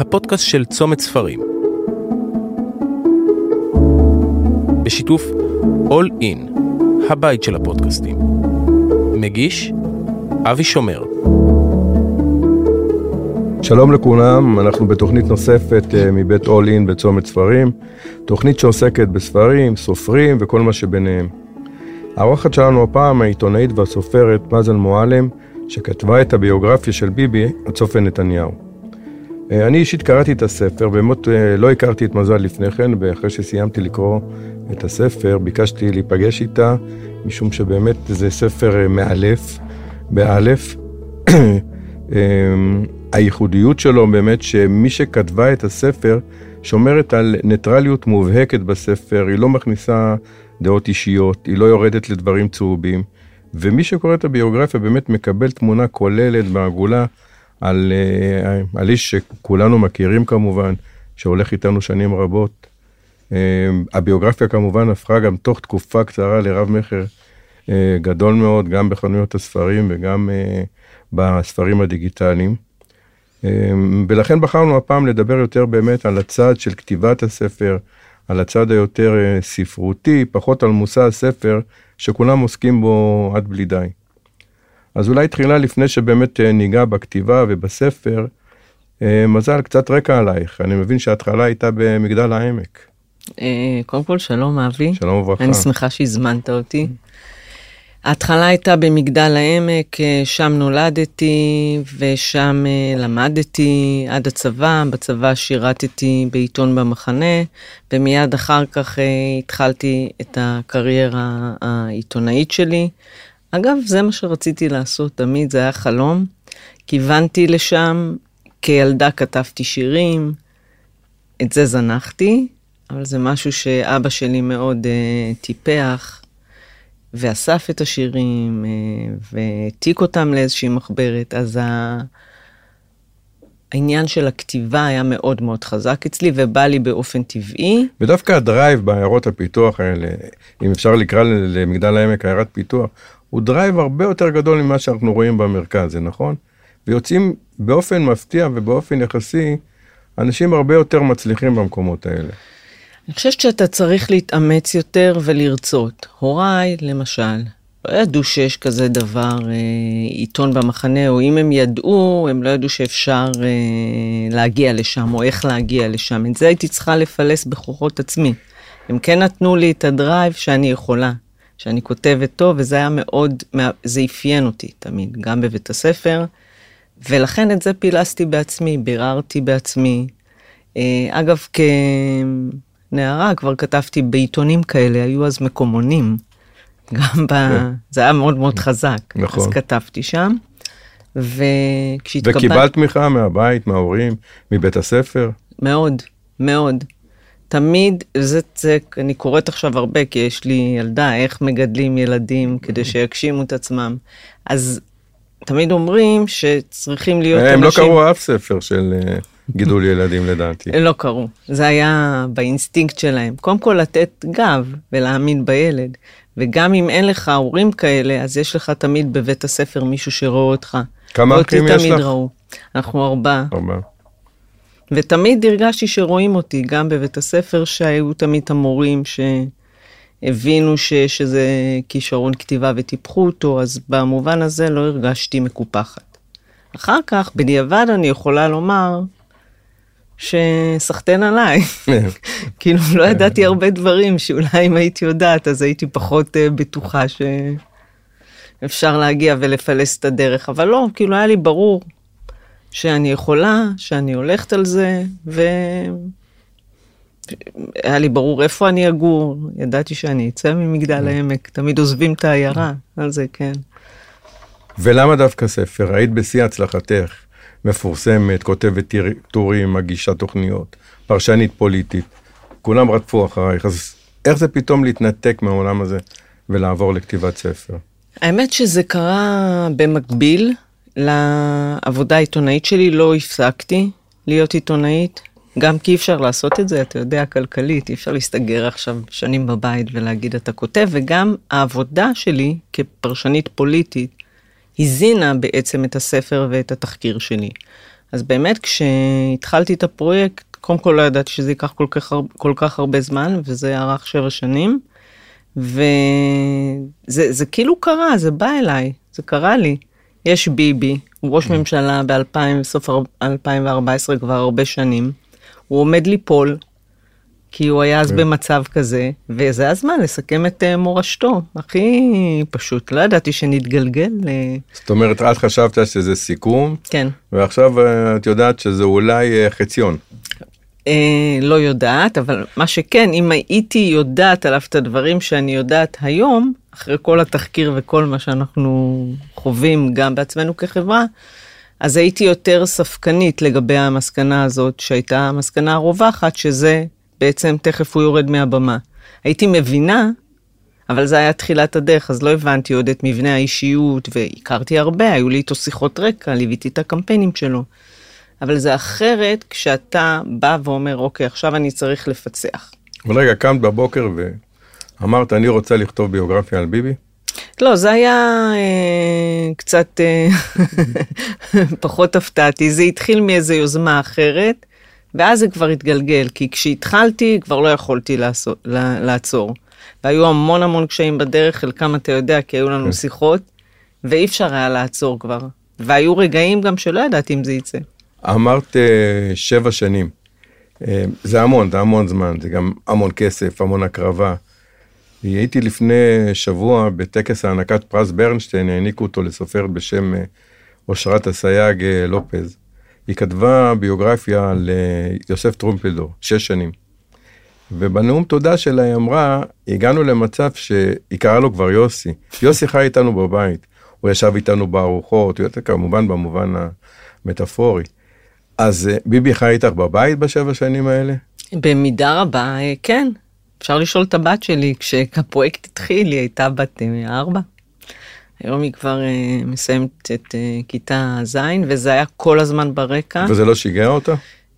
הפודקאסט של צומת ספרים. בשיתוף All In, הבית של הפודקאסטים. מגיש אבי שומר. שלום לכולם, אנחנו בתוכנית נוספת אה, מבית All In בצומת ספרים, תוכנית שעוסקת בספרים, סופרים וכל מה שביניהם. האורחת שלנו הפעם העיתונאית והסופרת מזל מועלם, שכתבה את הביוגרפיה של ביבי, הצופן נתניהו. אה, אני אישית קראתי את הספר, באמת אה, לא הכרתי את מזל לפני כן, ואחרי שסיימתי לקרוא את הספר, ביקשתי להיפגש איתה, משום שבאמת זה ספר מאלף, באלף. הייחודיות שלו באמת שמי שכתבה את הספר שומרת על ניטרליות מובהקת בספר, היא לא מכניסה דעות אישיות, היא לא יורדת לדברים צהובים, ומי שקורא את הביוגרפיה באמת מקבל תמונה כוללת בעגולה על, אה, על איש שכולנו מכירים כמובן, שהולך איתנו שנים רבות. אה, הביוגרפיה כמובן הפכה גם תוך תקופה קצרה לרב מכר אה, גדול מאוד, גם בחנויות הספרים וגם בספרים הדיגיטליים. ולכן בחרנו הפעם לדבר יותר באמת על הצד של כתיבת הספר, על הצד היותר ספרותי, פחות על מושא הספר, שכולם עוסקים בו עד בלי די. אז אולי תחילה לפני שבאמת אה, ניגע בכתיבה ובספר, אה, מזל, קצת רקע עלייך. אני מבין שההתחלה הייתה במגדל העמק. אה, קודם כל, שלום אבי. שלום וברכה. אני שמחה שהזמנת אותי. ההתחלה הייתה במגדל העמק, שם נולדתי ושם למדתי עד הצבא. בצבא שירתתי בעיתון במחנה, ומיד אחר כך התחלתי את הקריירה העיתונאית שלי. אגב, זה מה שרציתי לעשות תמיד, זה היה חלום. כיוונתי לשם, כילדה כתבתי שירים, את זה זנחתי, אבל זה משהו שאבא שלי מאוד uh, טיפח, ואסף את השירים, uh, והעתיק אותם לאיזושהי מחברת, אז ה... העניין של הכתיבה היה מאוד מאוד חזק אצלי ובא לי באופן טבעי. ודווקא ה drive בעיירות הפיתוח האלה, אם אפשר לקרוא למגדל העמק עיירת פיתוח, הוא drive הרבה יותר גדול ממה שאנחנו רואים במרכז, זה נכון? ויוצאים באופן מפתיע ובאופן יחסי אנשים הרבה יותר מצליחים במקומות האלה. אני חושבת שאתה צריך להתאמץ יותר ולרצות. הוריי, למשל, לא ידעו שיש כזה דבר, אה, עיתון במחנה, או אם הם ידעו, הם לא ידעו שאפשר אה, להגיע לשם, או איך להגיע לשם. את זה הייתי צריכה לפלס בכוחות עצמי. הם כן נתנו לי את הדרייב שאני יכולה. שאני כותבת טוב, וזה היה מאוד, זה אפיין אותי תמיד, גם בבית הספר, ולכן את זה פילסתי בעצמי, ביררתי בעצמי. אה, אגב, כנערה כבר כתבתי בעיתונים כאלה, היו אז מקומונים. גם ב... כן. זה היה מאוד מאוד חזק. נכון. אז כתבתי שם. וכשהתקבלת... וקיבלת תמיכה מהבית, מההורים, מבית הספר? מאוד, מאוד. תמיד, זה, זה, אני קוראת עכשיו הרבה, כי יש לי ילדה, איך מגדלים ילדים כדי שיגשימו את עצמם. אז תמיד אומרים שצריכים להיות הם אנשים... הם לא קראו אף ספר של אה, גידול ילדים לדעתי. לא קראו, זה היה באינסטינקט שלהם. קודם כל לתת גב ולהאמין בילד, וגם אם אין לך הורים כאלה, אז יש לך תמיד בבית הספר מישהו שרואה אותך. כמה אחים יש לך? ראו. אנחנו ארבעה. ארבעה. ותמיד הרגשתי שרואים אותי, גם בבית הספר, שהיו תמיד המורים שהבינו שיש איזה כישרון כתיבה וטיפחו אותו, אז במובן הזה לא הרגשתי מקופחת. אחר כך, בדיעבד אני יכולה לומר שסחטיין עליי. כאילו, לא ידעתי הרבה דברים שאולי אם הייתי יודעת, אז הייתי פחות uh, בטוחה שאפשר להגיע ולפלס את הדרך, אבל לא, כאילו היה לי ברור שאני יכולה, שאני הולכת על זה, והיה לי ברור איפה אני אגור, ידעתי שאני אצא ממגדל העמק, תמיד עוזבים את העיירה, על זה כן. ולמה דווקא ספר? היית בשיא הצלחתך, מפורסמת, כותבת טורים, מגישה תוכניות, פרשנית פוליטית, כולם רדפו אחרייך, אז איך זה פתאום להתנתק מהעולם הזה ולעבור לכתיבת ספר? האמת שזה קרה במקביל, לעבודה העיתונאית שלי לא הפסקתי להיות עיתונאית, גם כי אי אפשר לעשות את זה, אתה יודע, כלכלית, אי אפשר להסתגר עכשיו שנים בבית ולהגיד אתה כותב, וגם העבודה שלי כפרשנית פוליטית הזינה בעצם את הספר ואת התחקיר שלי. אז באמת כשהתחלתי את הפרויקט, קודם כל לא ידעתי שזה ייקח כל כך, כל כך הרבה זמן, וזה ארך שבע שנים. וזה זה כאילו קרה, זה בא אליי, זה קרה לי. יש ביבי, הוא ראש ממשלה ב-2000, סוף 2014 כבר הרבה שנים. הוא עומד ליפול, כי הוא היה אז במצב כזה, וזה הזמן לסכם את אה, מורשתו. הכי פשוט, לא ידעתי שנתגלגל. אה, זאת אומרת, את חשבת שזה סיכום, כן. ועכשיו אה, את יודעת שזה אולי חציון. אה, לא יודעת, אבל מה שכן, אם הייתי יודעת עליו את הדברים שאני יודעת היום, אחרי כל התחקיר וכל מה שאנחנו חווים גם בעצמנו כחברה, אז הייתי יותר ספקנית לגבי המסקנה הזאת, שהייתה המסקנה הרווחת, שזה בעצם תכף הוא יורד מהבמה. הייתי מבינה, אבל זה היה תחילת הדרך, אז לא הבנתי עוד את מבנה האישיות, והכרתי הרבה, היו לי איתו שיחות רקע, ליוויתי את הקמפיינים שלו. אבל זה אחרת כשאתה בא ואומר, אוקיי, עכשיו אני צריך לפצח. אבל רגע, קמת בבוקר ואמרת, אני רוצה לכתוב ביוגרפיה על ביבי? לא, זה היה אה, קצת אה, פחות הפתעתי, זה התחיל מאיזו יוזמה אחרת, ואז זה כבר התגלגל, כי כשהתחלתי כבר לא יכולתי לעשות, לעצור. והיו המון המון קשיים בדרך, חלקם אתה יודע, כי היו לנו כן. שיחות, ואי אפשר היה לעצור כבר. והיו רגעים גם שלא ידעתי אם זה יצא. אמרת אה, שבע שנים. אה, זה המון, זה המון זמן, זה גם המון כסף, המון הקרבה. הייתי לפני שבוע בטקס הענקת פרס ברנשטיין, העניקו אותו לסופרת בשם אה, אושרת אסייג אה, לופז. היא כתבה ביוגרפיה על אה, יוסף טרומפלדור, שש שנים. ובנאום תודה שלה היא אמרה, הגענו למצב שהיא קראה לו כבר יוסי. יוסי חי איתנו בבית, הוא ישב איתנו בארוחות, הוא יותר כמובן במובן המטאפורי. אז אה, ביבי חי איתך בבית בשבע שנים האלה? במידה רבה, כן. אפשר לשאול את הבת שלי, כשהפרויקט התחיל, היא הייתה בת אה, ארבע. היום היא כבר אה, מסיימת את אה, כיתה ז', וזה היה כל הזמן ברקע. וזה לא שיגע אותה?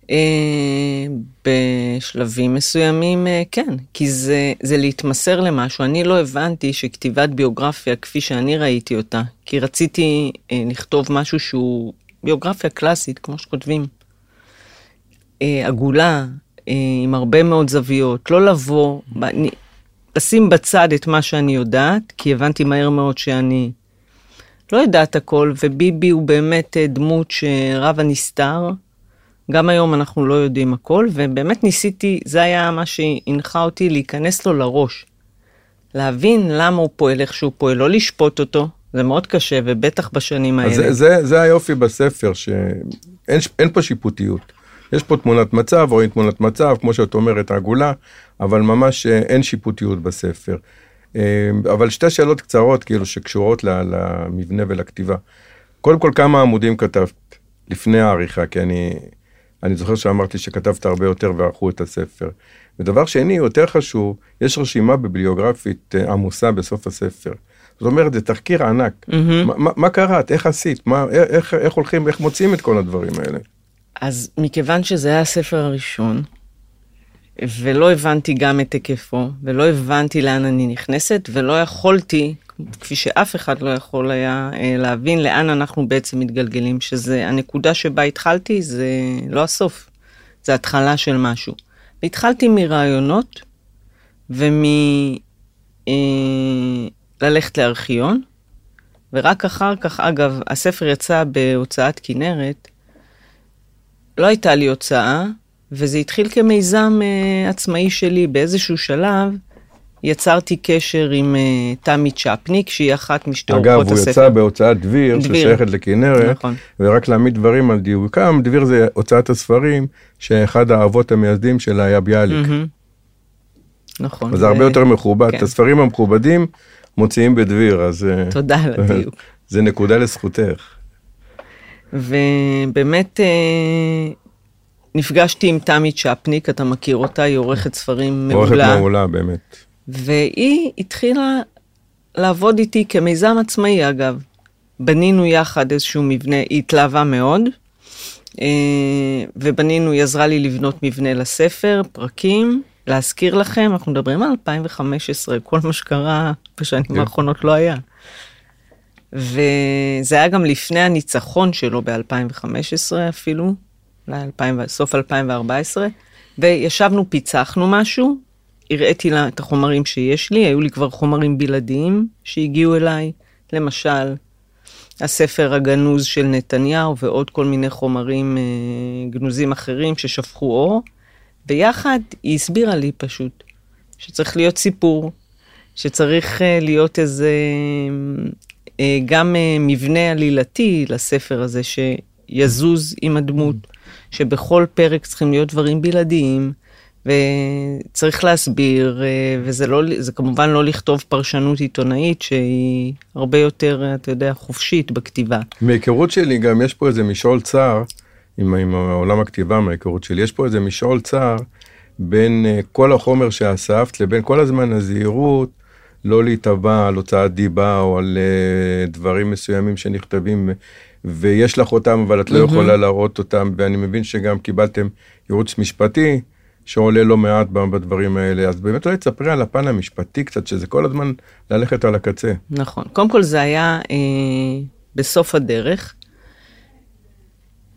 אה, בשלבים מסוימים אה, כן, כי זה, זה להתמסר למשהו. אני לא הבנתי שכתיבת ביוגרפיה כפי שאני ראיתי אותה, כי רציתי אה, לכתוב משהו שהוא ביוגרפיה קלאסית, כמו שכותבים. אה, עגולה, עם הרבה מאוד זוויות, לא לבוא, אני- לשים בצד את מה שאני יודעת, כי הבנתי מהר מאוד שאני לא יודעת הכל, וביבי הוא באמת אה, דמות שרב הנסתר. גם היום אנחנו לא יודעים הכל, ובאמת ניסיתי, זה היה מה שהנחה אותי להיכנס לו לראש. להבין למה הוא פועל איך שהוא פועל, לא לשפוט אותו, זה מאוד קשה, ובטח בשנים האלה. זה, זה, זה היופי בספר, שאין פה שיפוטיות. יש פה תמונת מצב, רואים תמונת מצב, כמו שאת אומרת, עגולה, אבל ממש אה, אין שיפוטיות בספר. אה, אבל שתי שאלות קצרות, כאילו, שקשורות למבנה ולכתיבה. קודם כל, כמה עמודים כתבת לפני העריכה? כי אני, אני זוכר שאמרתי שכתבת הרבה יותר וערכו את הספר. ודבר שני, יותר חשוב, יש רשימה ביבליוגרפית אה, עמוסה בסוף הספר. זאת אומרת, זה תחקיר ענק. מהמם. מה, מה, מה קראת? איך עשית? מה, איך, איך הולכים, איך מוצאים את כל הדברים האלה? אז מכיוון שזה היה הספר הראשון, ולא הבנתי גם את היקפו, ולא הבנתי לאן אני נכנסת, ולא יכולתי, כפי שאף אחד לא יכול היה אה, להבין לאן אנחנו בעצם מתגלגלים, שזה הנקודה שבה התחלתי, זה לא הסוף, זה התחלה של משהו. והתחלתי מרעיונות, ומ... אה, לארכיון, ורק אחר כך, אגב, הספר יצא בהוצאת כנרת, לא הייתה לי הוצאה, וזה התחיל כמיזם uh, עצמאי שלי. באיזשהו שלב יצרתי קשר עם uh, תמי צ'פניק, שהיא אחת משתי אגב, אורחות הוא הספר. יצא בהוצאת דביר, דביר. ששייכת לכנרת, נכון. ורק להעמיד דברים על דיוקם, דביר זה הוצאת הספרים, שאחד האבות המייסדים שלה היה ביאליק. מהמם. נכון. אז זה הרבה יותר מכובד. כן. את הספרים המכובדים מוציאים בדביר, אז אה, תודה על הדיוק. זה נקודה לזכותך. ובאמת אה, נפגשתי עם תמי צ'פניק, אתה מכיר אותה, היא עורכת ספרים עורכת מעולה. מעולה, באמת. והיא התחילה לעבוד איתי כמיזם עצמאי, אגב. בנינו יחד איזשהו מבנה, היא התלהבה מאוד, אה, ובנינו, היא עזרה לי לבנות מבנה לספר, פרקים. להזכיר לכם, אנחנו מדברים על 2015, כל מה שקרה בשנים כן. האחרונות לא היה. וזה היה גם לפני הניצחון שלו ב-2015 אפילו, אולי 2000, סוף 2014, וישבנו, פיצחנו משהו, הראיתי לה את החומרים שיש לי, היו לי כבר חומרים בלעדיים שהגיעו אליי, למשל, הספר הגנוז של נתניהו ועוד כל מיני חומרים אה, גנוזים אחרים ששפכו אור. ביחד היא הסבירה לי פשוט שצריך להיות סיפור, שצריך אה, להיות איזה גם אה, מבנה עלילתי לספר הזה שיזוז עם הדמות, שבכל פרק צריכים להיות דברים בלעדיים. וצריך להסביר, אה, וזה לא, זה כמובן לא לכתוב פרשנות עיתונאית שהיא הרבה יותר, אתה יודע, חופשית בכתיבה. מהיכרות שלי גם יש פה איזה משעול צר, עם, עם עולם הכתיבה מההיכרות שלי, יש פה איזה משעול צר בין כל החומר שאספת לבין כל הזמן הזהירות, לא להיתבע על הוצאת דיבה או על uh, דברים מסוימים שנכתבים. ויש לך אותם אבל את לא יכולה להראות אותם ואני מבין שגם קיבלתם ייעוץ משפטי שעולה לא מעט בדברים האלה, אז באמת אולי תספרי על הפן המשפטי קצת, שזה כל הזמן ללכת על הקצה. נכון. קודם כל זה היה אה, בסוף הדרך.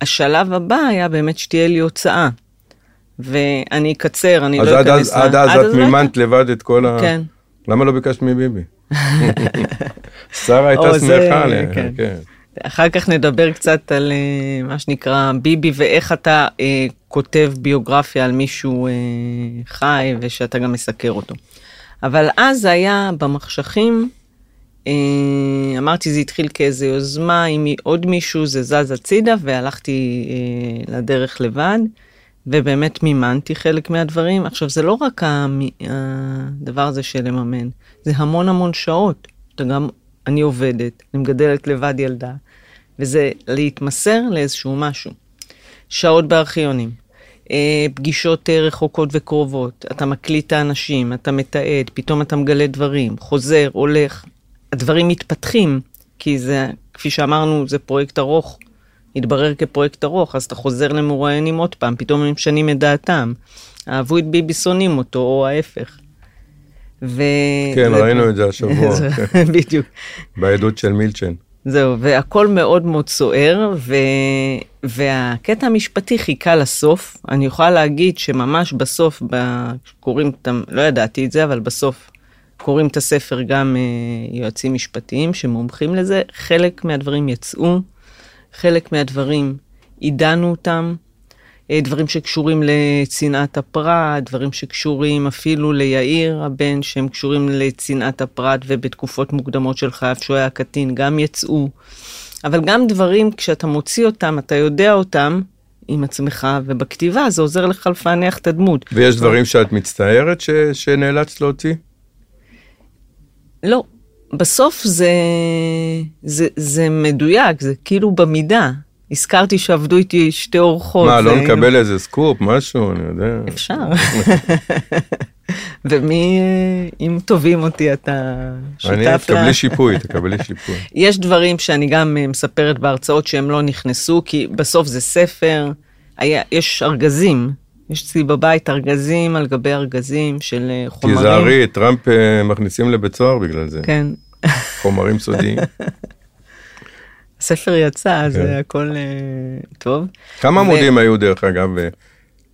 השלב הבא היה באמת שתהיה לי הוצאה. ואני אקצר, אני לא אכנס... אז עד אז את מימנת לבד את כל ה... כן. למה לא ביקשת מביבי? שרה הייתה שמחה עליה. כן. כן. אחר כך נדבר קצת על uh, מה שנקרא ביבי ואיך אתה uh, כותב ביוגרפיה על מישהו uh, חי ושאתה גם מסקר אותו. אבל אז זה היה במחשכים, uh, אמרתי זה התחיל כאיזה יוזמה, עם עוד מישהו זה זז הצידה והלכתי uh, לדרך לבד. ובאמת מימנתי חלק מהדברים. עכשיו, זה לא רק הדבר הזה של לממן, זה המון המון שעות. אתה גם, אני עובדת, אני מגדלת לבד ילדה, וזה להתמסר לאיזשהו משהו. שעות בארכיונים, אה, פגישות אה, רחוקות וקרובות, אתה מקליט את האנשים, אתה מתעד, פתאום אתה מגלה דברים, חוזר, הולך, הדברים מתפתחים, כי זה, כפי שאמרנו, זה פרויקט ארוך, התברר כפרויקט ארוך, אז אתה חוזר למרואיינים עוד פעם, פתאום הם משנים את דעתם. אהבו את ביבי, שונאים אותו, או ההפך. ו... כן, ראינו את זה השבוע. בדיוק. בעדות של מילצ'ן. זהו, והכל מאוד מאוד סוער, ו... והקטע המשפטי חיכה לסוף. אני יכולה להגיד שממש בסוף, ב... קוראים, לא ידעתי את זה, אבל בסוף קוראים את הספר גם uh, יועצים משפטיים שמומחים לזה, חלק מהדברים יצאו, חלק מהדברים עידנו אותם, אה, דברים שקשורים לצנעת הפרט, דברים שקשורים אפילו ליאיר הבן, שהם קשורים לצנעת הפרט ובתקופות מוקדמות של חייו שהוא היה קטין, גם יצאו. אבל גם דברים, כשאתה מוציא אותם, אתה יודע אותם עם עצמך, ובכתיבה זה עוזר לך לפענח את הדמות. ויש דברים שאת מצטערת ש... שנאלצת להוציא? לא. בסוף זה, זה, זה מדויק, זה כאילו במידה. הזכרתי שעבדו איתי שתי אורחות. מה, לא נקבל איזה סקופ, משהו, אני יודע. אפשר. ומי, אם תובעים אותי, אתה שותף לה? אני, תקבלי שיפוי, תקבלי שיפוי. יש דברים שאני גם אה, מספרת בהרצאות שהם לא נכנסו, כי בסוף זה ספר, היה, יש ארגזים. יש אצלי בבית ארגזים על גבי ארגזים של אה, חומרים. תיזהרי, טראמפ אה, מכניסים לבית סוהר בגלל זה. כן. חומרים סודיים. הספר יצא, אז כן. הכל uh, טוב. כמה עמודים היו דרך אגב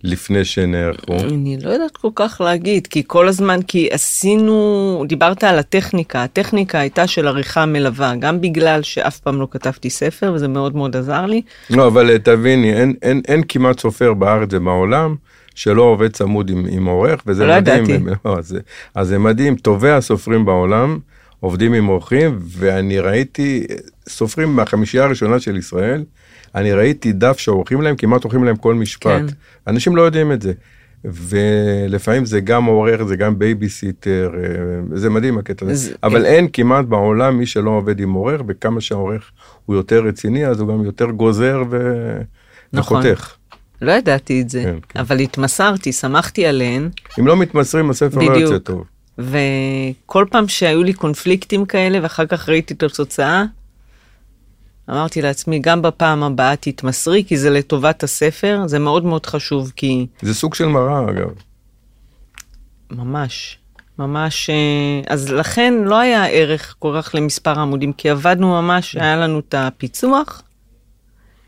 לפני שנערכו? אני לא יודעת כל כך להגיד, כי כל הזמן, כי עשינו, דיברת על הטכניקה, הטכניקה הייתה של עריכה מלווה, גם בגלל שאף פעם לא כתבתי ספר, וזה מאוד מאוד עזר לי. לא, אבל אה, תביני, אין, אין, אין כמעט סופר בארץ ובעולם. שלא עובד צמוד עם, עם עורך, וזה לא מדהים. ידעתי. לא, אז, אז זה מדהים, טובי הסופרים בעולם עובדים עם עורכים, ואני ראיתי סופרים מהחמישייה הראשונה של ישראל, אני ראיתי דף שעורכים להם, כמעט עורכים להם כל משפט. כן. אנשים לא יודעים את זה. ולפעמים זה גם עורך, זה גם בייביסיטר, אה, זה מדהים הקטע הזה. אבל אין כמעט בעולם מי שלא עובד עם עורך, וכמה שהעורך הוא יותר רציני, אז הוא גם יותר גוזר ו... נכון. וחותך. לא ידעתי את זה, כן, כן. אבל התמסרתי, שמחתי עליהן. אם לא מתמסרים, הספר בדיוק. לא יוצא טוב. וכל פעם שהיו לי קונפליקטים כאלה, ואחר כך ראיתי את התוצאה, אמרתי לעצמי, גם בפעם הבאה תתמסרי, כי זה לטובת הספר, זה מאוד מאוד חשוב, כי... זה סוג של מראה, אגב. ממש. ממש, אה, אז לכן לא היה ערך כל כך למספר עמודים, כי עבדנו ממש, היה לנו את הפיצוח,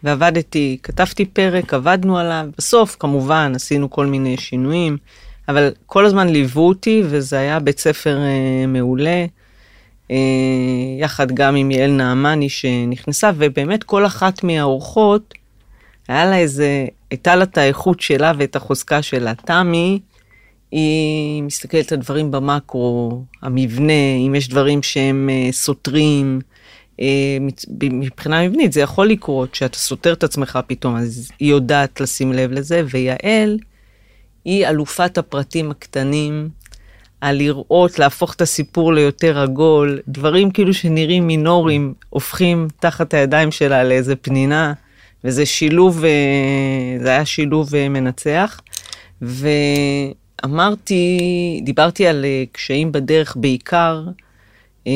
ועבדתי, כתבתי פרק, עבדנו עליו, בסוף כמובן עשינו כל מיני שינויים, אבל כל הזמן ליוו אותי, וזה היה בית ספר אה, מעולה, יחד גם עם יעל נעמני שנכנסה, ובאמת כל אחת מהאורחות, היה לה איזה, הייתה לה את האיכות שלה ואת החוזקה שלה. תמי, היא מסתכלת על דברים במקרו, המבנה, אם יש דברים שהם uh, סותרים. Uh, מבחינה מבנית זה יכול לקרות שאתה סותר את עצמך פתאום, אז היא יודעת לשים לב לזה, ויעל היא אלופת הפרטים הקטנים, על לראות, להפוך את הסיפור ליותר עגול, דברים כאילו שנראים מינורים, הופכים תחת הידיים שלה לאיזה פנינה, וזה שילוב, uh, זה היה שילוב uh, מנצח. ו... אמרתי, דיברתי על אה, קשיים בדרך בעיקר אה,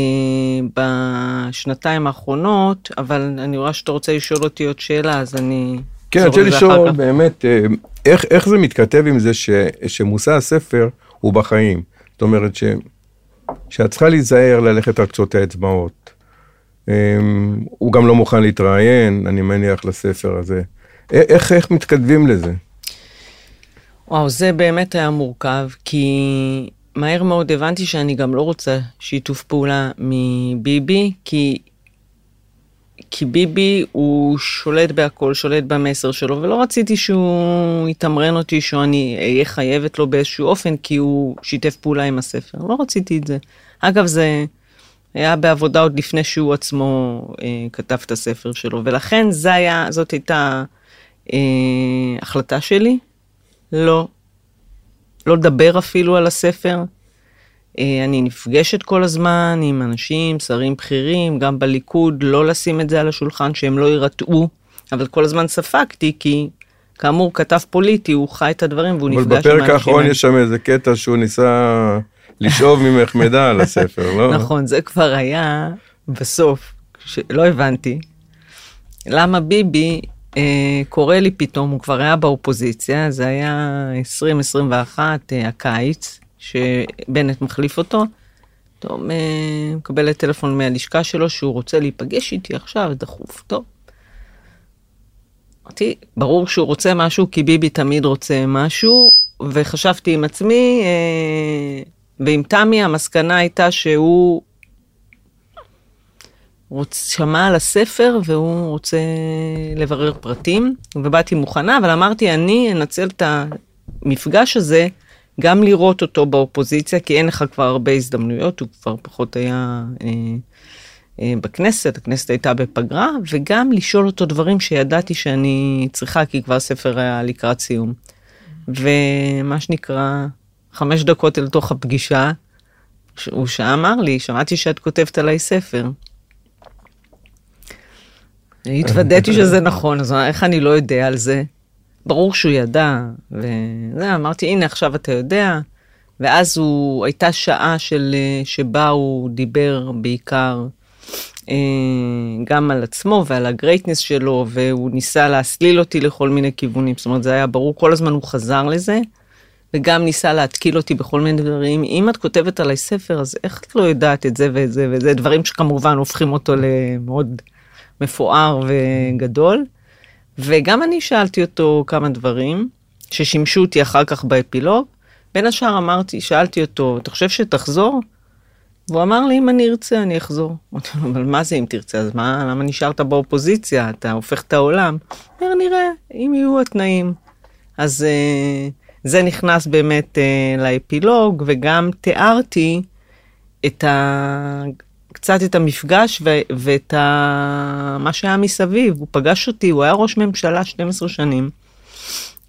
בשנתיים האחרונות, אבל אני רואה שאתה רוצה לשאול אותי עוד שאלה, אז אני... כן, אני רוצה לשאול באמת, אה, איך, איך זה מתכתב עם זה ש, שמושא הספר הוא בחיים? זאת אומרת ש, שאת צריכה להיזהר ללכת על קצות האצבעות. אה, הוא גם לא מוכן להתראיין, אני מניח, לספר הזה. איך, איך מתכתבים לזה? וואו, זה באמת היה מורכב, כי מהר מאוד הבנתי שאני גם לא רוצה שיתוף פעולה מביבי, כי, כי ביבי הוא שולט בהכל, שולט במסר שלו, ולא רציתי שהוא יתמרן אותי, שאני אהיה חייבת לו באיזשהו אופן, כי הוא שיתף פעולה עם הספר. לא רציתי את זה. אגב, זה היה בעבודה עוד לפני שהוא עצמו אה, כתב את הספר שלו, ולכן זה היה, זאת הייתה אה, החלטה שלי. לא, לא לדבר אפילו על הספר. אה, אני נפגשת כל הזמן עם אנשים, שרים בכירים, גם בליכוד, לא לשים את זה על השולחן, שהם לא יירתעו, אבל כל הזמן ספגתי, כי כאמור, כתב פוליטי, הוא חי את הדברים והוא נפגש עם האנשים. אבל בפרק האחרון יש שם איזה קטע שהוא ניסה לשאוב ממך מידע על הספר, לא? נכון, זה כבר היה בסוף, לא הבנתי. למה ביבי אה, קורה לי פתאום, הוא כבר היה באופוזיציה, זה היה 2021, אה, הקיץ, שבנט מחליף אותו. פתאום אה, מקבלת טלפון מהלשכה שלו שהוא רוצה להיפגש איתי עכשיו, דחוף, טוב. אמרתי, ברור שהוא רוצה משהו, כי ביבי תמיד רוצה משהו, וחשבתי עם עצמי, אה, ועם תמי המסקנה הייתה שהוא רוצ, שמע על הספר והוא רוצה לברר פרטים, ובאתי מוכנה, אבל אמרתי, אני אנצל את המפגש הזה גם לראות אותו באופוזיציה, כי אין לך כבר הרבה הזדמנויות, הוא כבר פחות היה אה, אה, בכנסת, הכנסת הייתה בפגרה, וגם לשאול אותו דברים שידעתי שאני צריכה, כי כבר הספר היה לקראת סיום. ומה שנקרא, חמש דקות אל תוך הפגישה, הוא שאמר לי, שמעתי שאת כותבת עליי ספר. התוודעתי שזה נכון, אז איך אני לא יודע על זה? ברור שהוא ידע, וזה, אמרתי, הנה עכשיו אתה יודע. ואז הוא, הייתה שעה של, שבה הוא דיבר בעיקר אה, גם על עצמו ועל הגרייטנס שלו, והוא ניסה להסליל אותי לכל מיני כיוונים, זאת אומרת, זה היה ברור, כל הזמן הוא חזר לזה, וגם ניסה להתקיל אותי בכל מיני דברים. אם את כותבת עליי ספר, אז איך את לא יודעת את זה ואת זה וזה, דברים שכמובן הופכים אותו למאוד... מפואר וגדול. וגם אני שאלתי אותו כמה דברים ששימשו אותי אחר כך באפילוג. בין השאר אמרתי, שאלתי אותו, אתה חושב שתחזור? והוא אמר לי, אם אני ארצה, אני אחזור. אמרתי לו, אבל מה זה אם תרצה? אז מה, למה נשארת באופוזיציה? אתה הופך את העולם. הוא אומר, נראה, אם יהיו התנאים. אז uh, זה נכנס באמת uh, לאפילוג, וגם תיארתי את ה... קצת את המפגש ו- ואת ה- מה שהיה מסביב. הוא פגש אותי, הוא היה ראש ממשלה 12 שנים,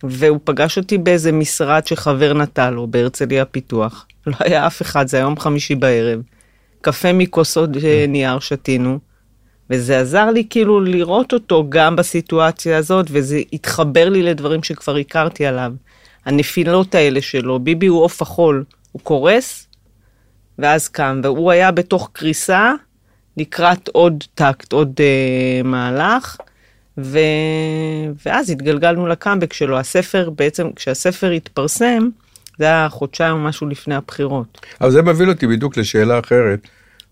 והוא פגש אותי באיזה משרד שחבר נטע לו בהרצליה פיתוח. לא היה אף אחד, זה היום חמישי בערב. קפה מכוסות נייר שתינו, וזה עזר לי כאילו לראות אותו גם בסיטואציה הזאת, וזה התחבר לי לדברים שכבר הכרתי עליו. הנפילות האלה שלו, ביבי הוא עוף החול, הוא קורס, ואז קם, והוא היה בתוך קריסה לקראת עוד טקט, עוד uh, מהלך, ו... ואז התגלגלנו לקאמבק שלו. הספר, בעצם, כשהספר התפרסם, זה היה חודשיים או משהו לפני הבחירות. אבל זה מביא אותי בדיוק לשאלה אחרת.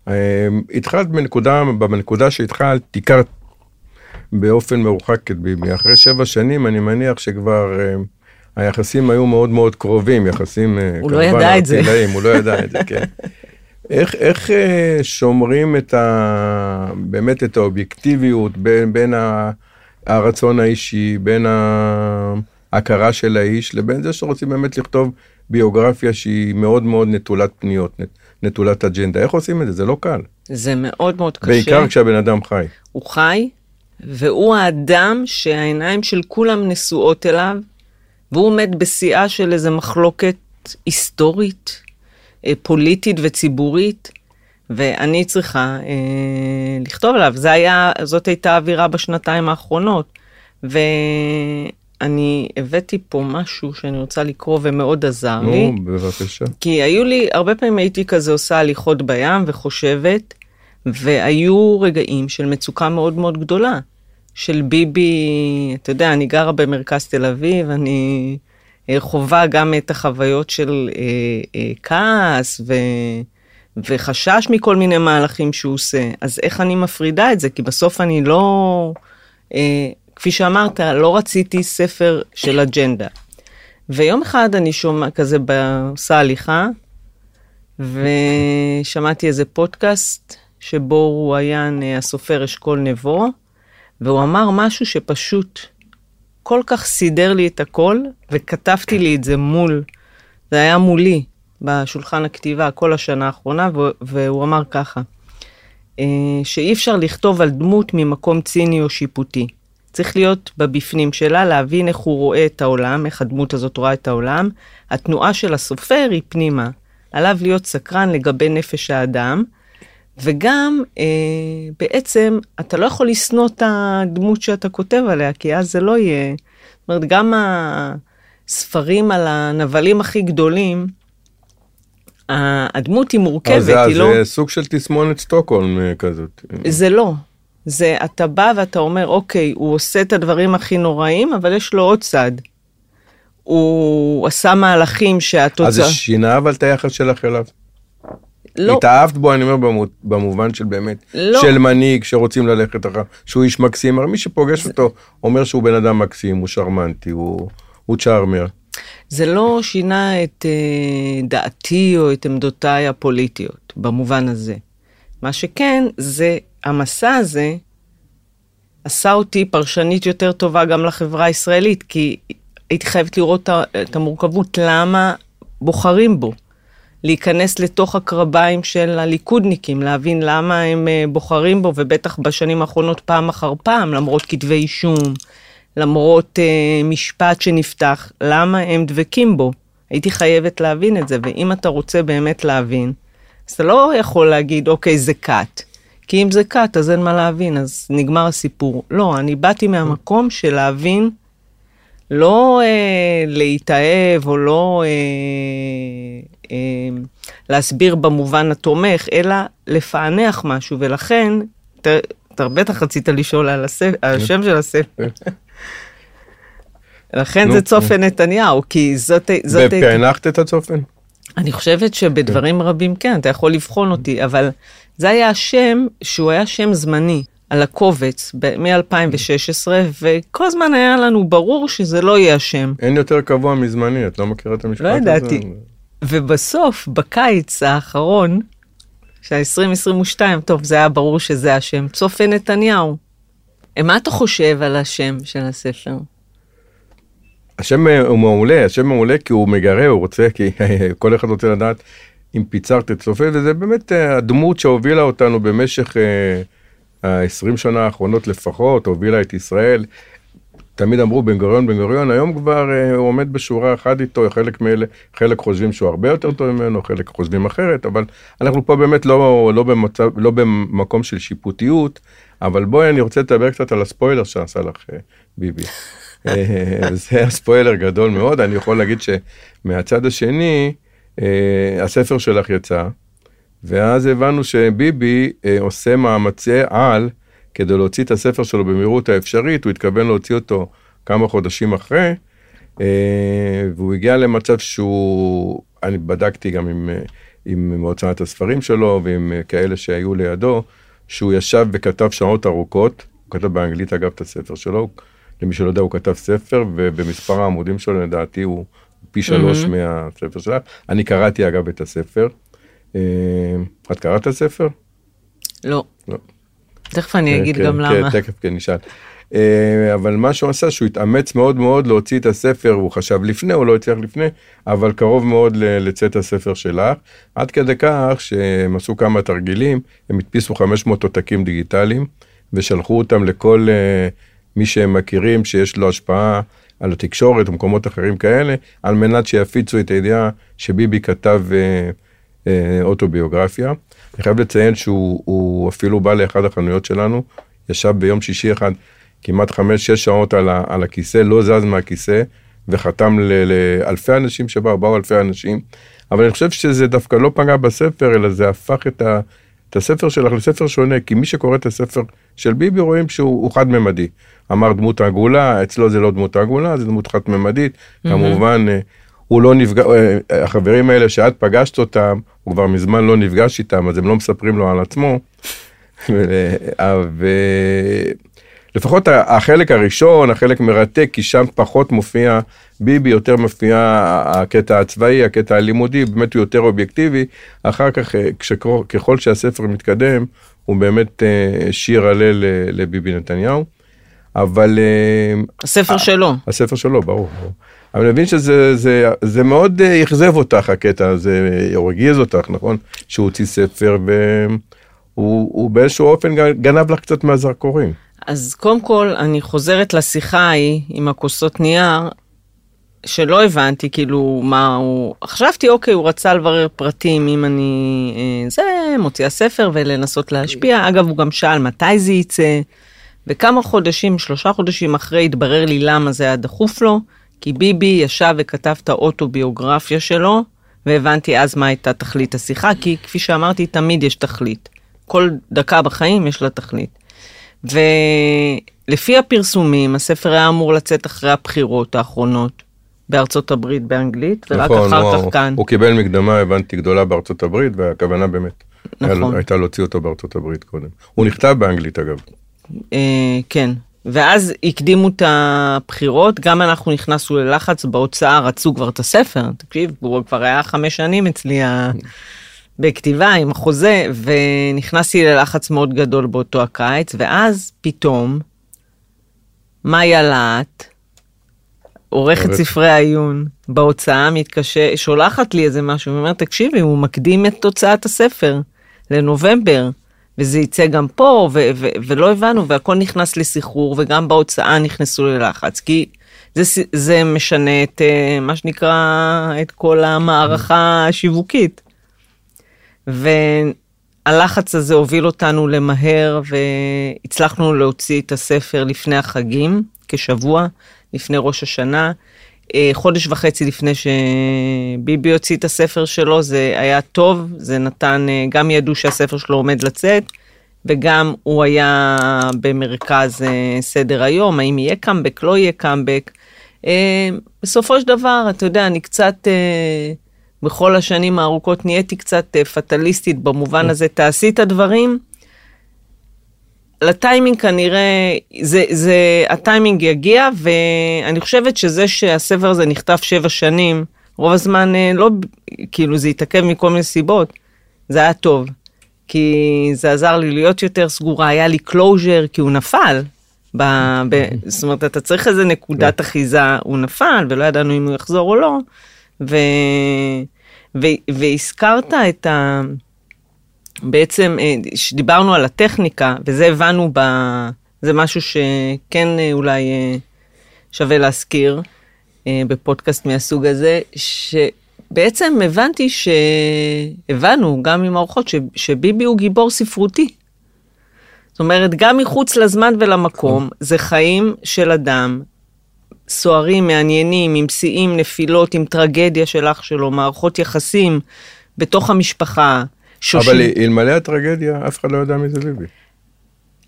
אה, התחלת בנקודה, בנקודה שהתחלת, הכרת באופן מרוחק. אחרי שבע שנים אני מניח שכבר אה, היחסים היו מאוד מאוד קרובים, יחסים... אה, הוא לא ידע את זה. ארטילאיים, הוא לא ידע את זה, כן. איך, איך אה, שומרים את ה... באמת את האובייקטיביות בין, בין ה, הרצון האישי, בין ההכרה של האיש, לבין זה שרוצים באמת לכתוב ביוגרפיה שהיא מאוד מאוד נטולת פניות, נטולת אג'נדה. איך עושים את זה? זה לא קל. זה מאוד מאוד קשה. בעיקר כשהבן אדם חי. הוא חי, והוא האדם שהעיניים של כולם נשואות אליו, והוא עומד בשיאה של איזו מחלוקת היסטורית, אה, פוליטית וציבורית, ואני צריכה אה, לכתוב עליו. זה היה, זאת הייתה האווירה בשנתיים האחרונות. ואני הבאתי פה משהו שאני רוצה לקרוא ומאוד עזר נו, לי. בבקשה. כי היו לי, הרבה פעמים הייתי כזה עושה הליכות בים וחושבת, והיו רגעים של מצוקה מאוד מאוד גדולה. של ביבי, אתה יודע, אני גרה במרכז תל אביב, אני אה, חווה גם את החוויות של אה, אה, כעס ו, וחשש מכל מיני מהלכים שהוא עושה. אז איך אני מפרידה את זה? כי בסוף אני לא, אה, כפי שאמרת, לא רציתי ספר של אג'נדה. ויום אחד אני שומע כזה, עושה הליכה, ושמעתי איזה פודקאסט שבו הוא היה הסופר אשכול נבו, והוא אמר משהו שפשוט כל כך סידר לי את הכל, וכתבתי לי את זה מול, זה היה מולי בשולחן הכתיבה כל השנה האחרונה, והוא אמר ככה, אה, שאי אפשר לכתוב על דמות ממקום ציני או שיפוטי. צריך להיות בבפנים שלה, להבין איך הוא רואה את העולם, איך הדמות הזאת רואה את העולם. התנועה של הסופר היא פנימה. עליו להיות סקרן לגבי נפש האדם, וגם אה, בעצם אתה לא יכול לשנוא את הדמות שאתה כותב עליה, כי אז זה לא יהיה. זאת אומרת, גם הספרים על הנבלים הכי גדולים, הדמות היא מורכבת, אה, זה, היא זה לא... זה סוג של תסמונת סטוקהולם אה, כזאת. זה לא. זה, אתה בא ואתה אומר, אוקיי, הוא עושה את הדברים הכי נוראים, אבל יש לו עוד צד. הוא עשה מהלכים שהתוצאה... אז זה שינה אבל את היחס שלך אליו. לא, התאהבת בו, אני אומר, במו- במובן של באמת, לא. של מנהיג שרוצים ללכת אחריו, שהוא איש מקסים, הרי מי שפוגש אותו אומר שהוא בן אדם מקסים, הוא שרמנטי, הוא הוא צ'ארמר. זה לא שינה את אה, דעתי או את עמדותיי הפוליטיות, במובן הזה. מה שכן, זה, המסע הזה עשה אותי פרשנית יותר טובה גם לחברה הישראלית, כי הייתי חייבת לראות את המורכבות, למה בוחרים בו. להיכנס לתוך הקרביים של הליכודניקים, להבין למה הם אה, בוחרים בו, ובטח בשנים האחרונות פעם אחר פעם, למרות כתבי אישום, למרות אה, משפט שנפתח, למה הם דבקים בו. הייתי חייבת להבין את זה, ואם אתה רוצה באמת להבין, אז אתה לא יכול להגיד, אוקיי, זה כת. כי אם זה כת, אז אין מה להבין, אז נגמר הסיפור. לא, אני באתי מהמקום של להבין, לא אה, להתאהב או לא אה, להסביר במובן התומך, אלא לפענח משהו, ולכן, אתה, בטח רצית לשאול על, על השם של הספר. לכן זה צופן נתניהו, כי זאת... ופענחת את הצופן? אני חושבת שבדברים רבים כן, אתה יכול לבחון אותי, אבל זה היה השם שהוא היה שם זמני על הקובץ מ-2016, וכל הזמן היה לנו ברור שזה לא יהיה השם. אין יותר קבוע מזמני, את לא מכירה את המשפט לא הזה? ידעתי. ובסוף, בקיץ האחרון, שה-2022, טוב, זה היה ברור שזה השם, צופן נתניהו. מה אתה חושב על השם של הספר? השם אה, הוא מעולה, השם מעולה כי הוא מגרה, הוא רוצה, כי כל אחד רוצה לדעת אם פיצרת את צופה, וזה באמת אה, הדמות שהובילה אותנו במשך ה-20 שנה האחרונות לפחות, הובילה את ישראל. תמיד אמרו בן גוריון, בן גוריון, היום כבר אה, הוא עומד בשורה אחת איתו, חלק מאלה, חלק חושבים שהוא הרבה יותר טוב ממנו, חלק חושבים אחרת, אבל אנחנו פה באמת לא, לא, במצב, לא במקום של שיפוטיות, אבל בואי אני רוצה לדבר קצת על הספוילר שעשה לך אה, ביבי. אה, זה היה ספוילר גדול מאוד, אני יכול להגיד שמהצד השני, אה, הספר שלך יצא, ואז הבנו שביבי אה, עושה מאמצי על כדי להוציא את הספר שלו במהירות האפשרית, הוא התכוון להוציא אותו כמה חודשים אחרי, והוא הגיע למצב שהוא, אני בדקתי גם עם, עם הוצאת הספרים שלו ועם כאלה שהיו לידו, שהוא ישב וכתב שעות ארוכות, הוא כתב באנגלית אגב את הספר שלו, למי שלא יודע הוא כתב ספר ובמספר העמודים שלו לדעתי הוא פי שלוש mm-hmm. מהספר שלה. אני קראתי אגב את הספר. את קראת את הספר? לא. לא. תכף אני אגיד כן, גם כן, למה. תכף כן נשאל. אה, אבל מה שהוא עשה שהוא התאמץ מאוד מאוד להוציא את הספר הוא חשב לפני הוא לא הצליח לפני אבל קרוב מאוד לצאת הספר שלך עד כדי כך שהם עשו כמה תרגילים הם הדפיסו 500 עותקים דיגיטליים ושלחו אותם לכל אה, מי שהם מכירים שיש לו השפעה על התקשורת ומקומות אחרים כאלה על מנת שיפיצו את הידיעה שביבי כתב אה, אוטוביוגרפיה. אני חייב לציין שהוא אפילו בא לאחד החנויות שלנו ישב ביום שישי אחד כמעט חמש-שש שעות על, ה, על הכיסא, לא זז מהכיסא, וחתם ל, לאלפי אנשים שבאו, באו אלפי אנשים. אבל אני חושב שזה דווקא לא פגע בספר, אלא זה הפך את, ה, את הספר שלך לספר שונה, כי מי שקורא את הספר של ביבי רואים שהוא חד-ממדי. אמר דמות עגולה, אצלו זה לא דמות עגולה, זה דמות חד-ממדית. Mm-hmm. כמובן, אה, הוא לא נפגע, אה, החברים האלה שאת פגשת אותם, הוא כבר מזמן לא נפגש איתם, אז הם לא מספרים לו על עצמו. ו... לפחות החלק הראשון, החלק מרתק, כי שם פחות מופיע ביבי, יותר מופיע הקטע הצבאי, הקטע הלימודי, באמת הוא יותר אובייקטיבי. אחר כך, אה, ככל שהספר מתקדם, הוא באמת אה, שיר הלל לביבי נתניהו. אבל... אה, הספר שלו. הספר שלו, ברור. ברור. אבל אני מבין שזה זה, זה מאוד אכזב אותך הקטע הזה, או הרגיז אותך, נכון? שהוא הוציא ספר והוא באיזשהו אופן גנב לך קצת מהזרקורים. אז קודם כל, אני חוזרת לשיחה ההיא עם הכוסות נייר, שלא הבנתי כאילו מה הוא, חשבתי אוקיי הוא רצה לברר פרטים אם אני אה, זה מוציאה ספר ולנסות להשפיע אגב הוא גם שאל מתי זה יצא וכמה חודשים שלושה חודשים אחרי התברר לי למה זה היה דחוף לו כי ביבי ישב וכתב את האוטוביוגרפיה שלו והבנתי אז מה הייתה תכלית השיחה כי כפי שאמרתי תמיד יש תכלית כל דקה בחיים יש לה תכלית. ולפי הפרסומים, הספר היה אמור לצאת אחרי הבחירות האחרונות בארצות הברית באנגלית, ורק נכון, אחר הוא, כך כאן. הוא קיבל מקדמה, הבנתי, גדולה בארצות הברית, והכוונה באמת נכון. הייתה להוציא אותו בארצות הברית קודם. הוא נכתב באנגלית אגב. אה, כן, ואז הקדימו את הבחירות, גם אנחנו נכנסנו ללחץ בהוצאה, רצו כבר את הספר, תקשיב, הוא כבר היה חמש שנים אצלי בכתיבה עם החוזה, ונכנסתי ללחץ מאוד גדול באותו הקיץ, ואז פתאום, מאיה להט, עורכת ספרי העיון בהוצאה, מתקשה, שולחת לי איזה משהו, ואומרת, תקשיבי, הוא מקדים את תוצאת הספר לנובמבר, וזה יצא גם פה, ו- ו- ולא הבנו, והכל נכנס לסחרור, וגם בהוצאה נכנסו ללחץ, כי זה, זה משנה את אה, מה שנקרא, את כל המערכה השיווקית. והלחץ הזה הוביל אותנו למהר והצלחנו להוציא את הספר לפני החגים, כשבוע, לפני ראש השנה. אה, חודש וחצי לפני שביבי הוציא את הספר שלו, זה היה טוב, זה נתן, אה, גם ידעו שהספר שלו עומד לצאת, וגם הוא היה במרכז אה, סדר היום, האם יהיה קאמבק, לא יהיה קאמבק. בסופו של דבר, אתה יודע, אני קצת... בכל השנים הארוכות נהייתי קצת אה, פטליסטית במובן כן. הזה, תעשי את הדברים. לטיימינג כנראה, זה, זה, הטיימינג יגיע, ואני חושבת שזה שהספר הזה נכתב שבע שנים, רוב הזמן אה, לא, כאילו זה התעכב מכל מיני סיבות, זה היה טוב. כי זה עזר לי להיות יותר סגורה, היה לי closure, כי הוא נפל. ב, ב, זאת אומרת, אתה צריך איזה נקודת כן. אחיזה, הוא נפל, ולא ידענו אם הוא יחזור או לא. ו... ו... והזכרת את ה... בעצם, אה, שדיברנו על הטכניקה, וזה הבנו ב... זה משהו שכן אה, אולי אה, שווה להזכיר בפודקאסט מהסוג הזה, שבעצם הבנתי שהבנו, גם עם האורחות, ש... שביבי הוא גיבור ספרותי. זאת אומרת, גם מחוץ לזמן ולמקום, זה חיים של אדם סוערים, מעניינים, עם שיאים, נפילות, עם טרגדיה של אח שלו, מערכות יחסים בתוך המשפחה. שושים. אבל אלמלא הטרגדיה, אף אחד לא יודע מי זה ביבי.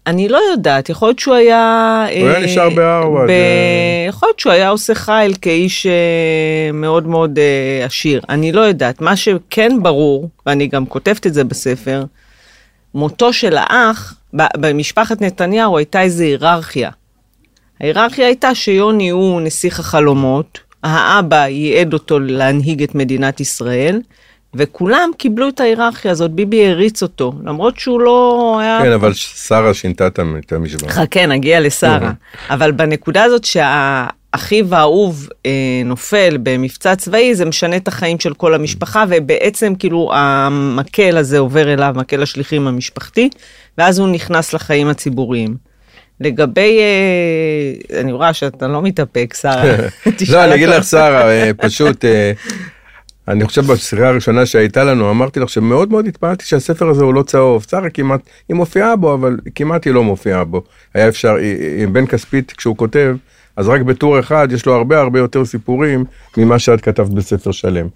אני לא יודעת, יכול להיות שהוא היה... הוא היה אה, נשאר בהרווארד, ב- אה. יכול להיות שהוא היה עושה חייל כאיש אה, מאוד מאוד עשיר, אני לא יודעת. מה שכן ברור, ואני גם כותבת את זה בספר, מותו של האח, ב- במשפחת נתניהו הייתה איזו היררכיה. ההיררכיה הייתה שיוני הוא נסיך החלומות, האבא ייעד אותו להנהיג את מדינת ישראל, וכולם קיבלו את ההיררכיה הזאת, ביבי הריץ אותו, למרות שהוא לא היה... כן, אבל שרה שינתה את המ- את המשוואה. חכה, נגיע לשרה. אבל בנקודה הזאת שהאחיו האהוב אה, נופל במבצע צבאי, זה משנה את החיים של כל המשפחה, ובעצם כאילו המקל הזה עובר אליו, מקל השליחים המשפחתי, ואז הוא נכנס לחיים הציבוריים. לגבי, אה, אני רואה שאתה לא מתאפק, שרה. לא, אני אגיד. לך, שרה, אה, פשוט, אה, אני חושב בשיחה הראשונה שהייתה לנו, אמרתי לך שמאוד מאוד התפעלתי שהספר הזה הוא לא צהוב. שרה כמעט, היא מופיעה בו, אבל כמעט היא לא מופיעה בו. היה אפשר, בן כספית, כשהוא כותב, אז רק בטור אחד יש לו הרבה הרבה יותר סיפורים ממה שאת כתבת בספר שלם.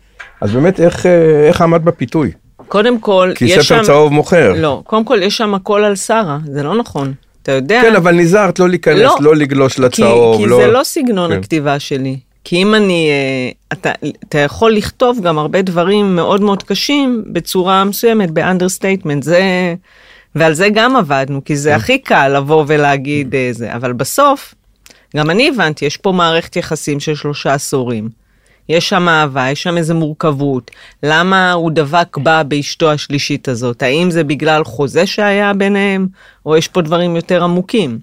אז באמת, איך, אה, איך עמד בפיתוי? קודם כל, כי יש ספר שם... צהוב מוכר. לא, קודם כל יש שם הכל על שרה, זה לא נכון. אתה יודע... כן, אבל נזהרת לא להיכנס, לא. לא לגלוש כי, לצהוב. כי לא... זה לא סגנון כן. הכתיבה שלי. כי אם אני, אה, אתה, אתה יכול לכתוב גם הרבה דברים מאוד מאוד קשים בצורה מסוימת, ב understatement, זה, ועל זה גם עבדנו, כי כן. זה הכי קל לבוא ולהגיד אה, זה, אבל בסוף, גם אני הבנתי, יש פה מערכת יחסים של שלושה עשורים. יש שם אהבה, יש שם איזו מורכבות. למה הוא דבק בה באשתו השלישית הזאת? האם זה בגלל חוזה שהיה ביניהם, או יש פה דברים יותר עמוקים?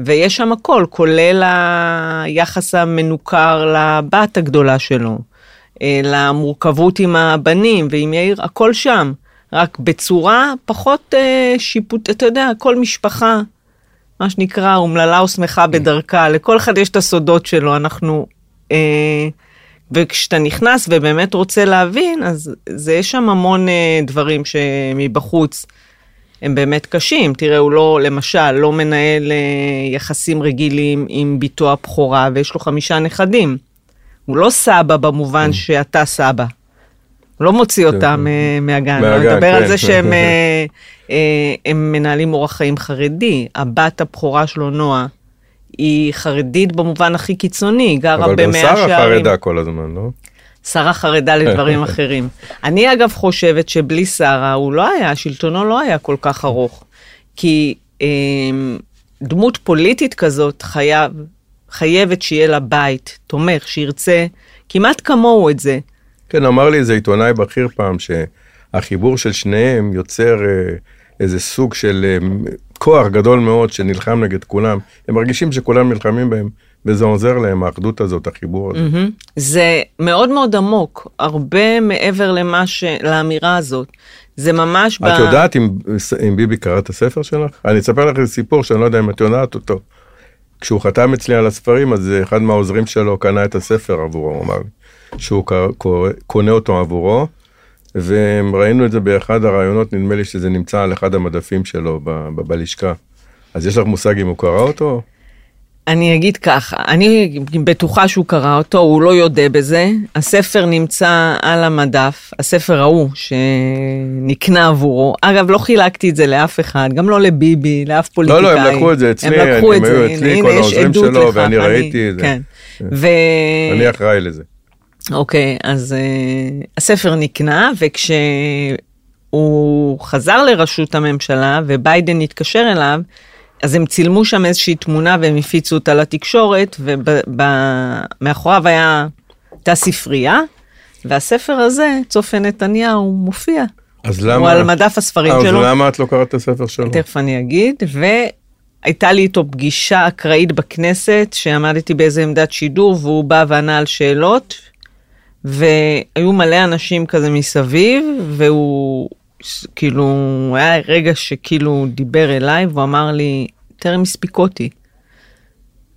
ויש שם הכל, כולל היחס המנוכר לבת הגדולה שלו, אה, למורכבות עם הבנים ועם יאיר, הכל שם. רק בצורה פחות אה, שיפוט, אתה יודע, כל משפחה, מה שנקרא, אומללה או שמחה בדרכה, לכל אחד יש את הסודות שלו, אנחנו... אה, וכשאתה נכנס ובאמת רוצה להבין, אז זה, יש שם המון אה, דברים שמבחוץ הם באמת קשים. תראה, הוא לא, למשל, לא מנהל אה, יחסים רגילים עם בתו הבכורה, ויש לו חמישה נכדים. הוא לא סבא במובן שאתה סבא. הוא לא מוציא אותם אה, מהגן. מהגן, הוא מדבר על כן. זה שהם אה, הם מנהלים אורח חיים חרדי. הבת הבכורה שלו, נועה, היא חרדית במובן הכי קיצוני, גרה אבל גם במאה שרה שערים. חרדה כל הזמן, לא? שרה חרדה לדברים אחרים. אני אגב חושבת שבלי שרה הוא לא היה, שלטונו לא היה כל כך ארוך. כי אה, דמות פוליטית כזאת חייב, חייבת שיהיה לה בית תומך, שירצה כמעט כמוהו את זה. כן, אמר לי איזה עיתונאי בכיר פעם, שהחיבור של שניהם יוצר אה, איזה סוג של אה, כוח גדול מאוד שנלחם נגד כולם. הם מרגישים שכולם נלחמים בהם, וזה עוזר להם, האחדות הזאת, החיבור הזה. מהמם. זה מאוד מאוד עמוק, הרבה מעבר למה ש... לאמירה הזאת. זה ממש... את יודעת אם, אם ביבי קרא את הספר שלך? אני אספר לך איזה סיפור שאני לא יודע אם את יודעת אותו. כשהוא חתם אצלי על הספרים, אז אחד מהעוזרים שלו קנה את הספר עבורו, הוא אמר לי, שהוא קונה אותו עבורו, וראינו את זה באחד הראיונות, נדמה לי שזה נמצא על אחד המדפים שלו ב- ב- בלשכה. אז יש לך מושג אם הוא קרא אותו? אני אגיד ככה, אני בטוחה שהוא קרא אותו, הוא לא יודה בזה. הספר נמצא על המדף, הספר ההוא שנקנה עבורו. אגב, לא חילקתי את זה לאף אחד, גם לא לביבי, לאף לא, פוליטיקאי. לא, הם לקחו את זה אצלי, הם לקחו את זה, אצלי, הנה, כל העוזרים שלו, לכך, ואני אני- ראיתי את זה. כן. ו... אני אחראי לזה. אוקיי, אז uh, הספר נקנה, וכשהוא חזר לראשות הממשלה וביידן התקשר אליו, אז הם צילמו שם איזושהי תמונה והם הפיצו אותה לתקשורת, ומאחוריו היה, הייתה ספרייה, והספר הזה, צופה נתניהו, מופיע. אז הוא למה... על מדף הספרים אה, אז שלו. למה את לא קראת את הספר שלו? תכף אני אגיד, והייתה לי איתו פגישה אקראית בכנסת, שעמדתי באיזה עמדת שידור, והוא בא וענה על שאלות, והיו מלא אנשים כזה מסביב, והוא כאילו, היה רגע שכאילו הוא דיבר אליי, והוא אמר לי, טרם הספיק אותי.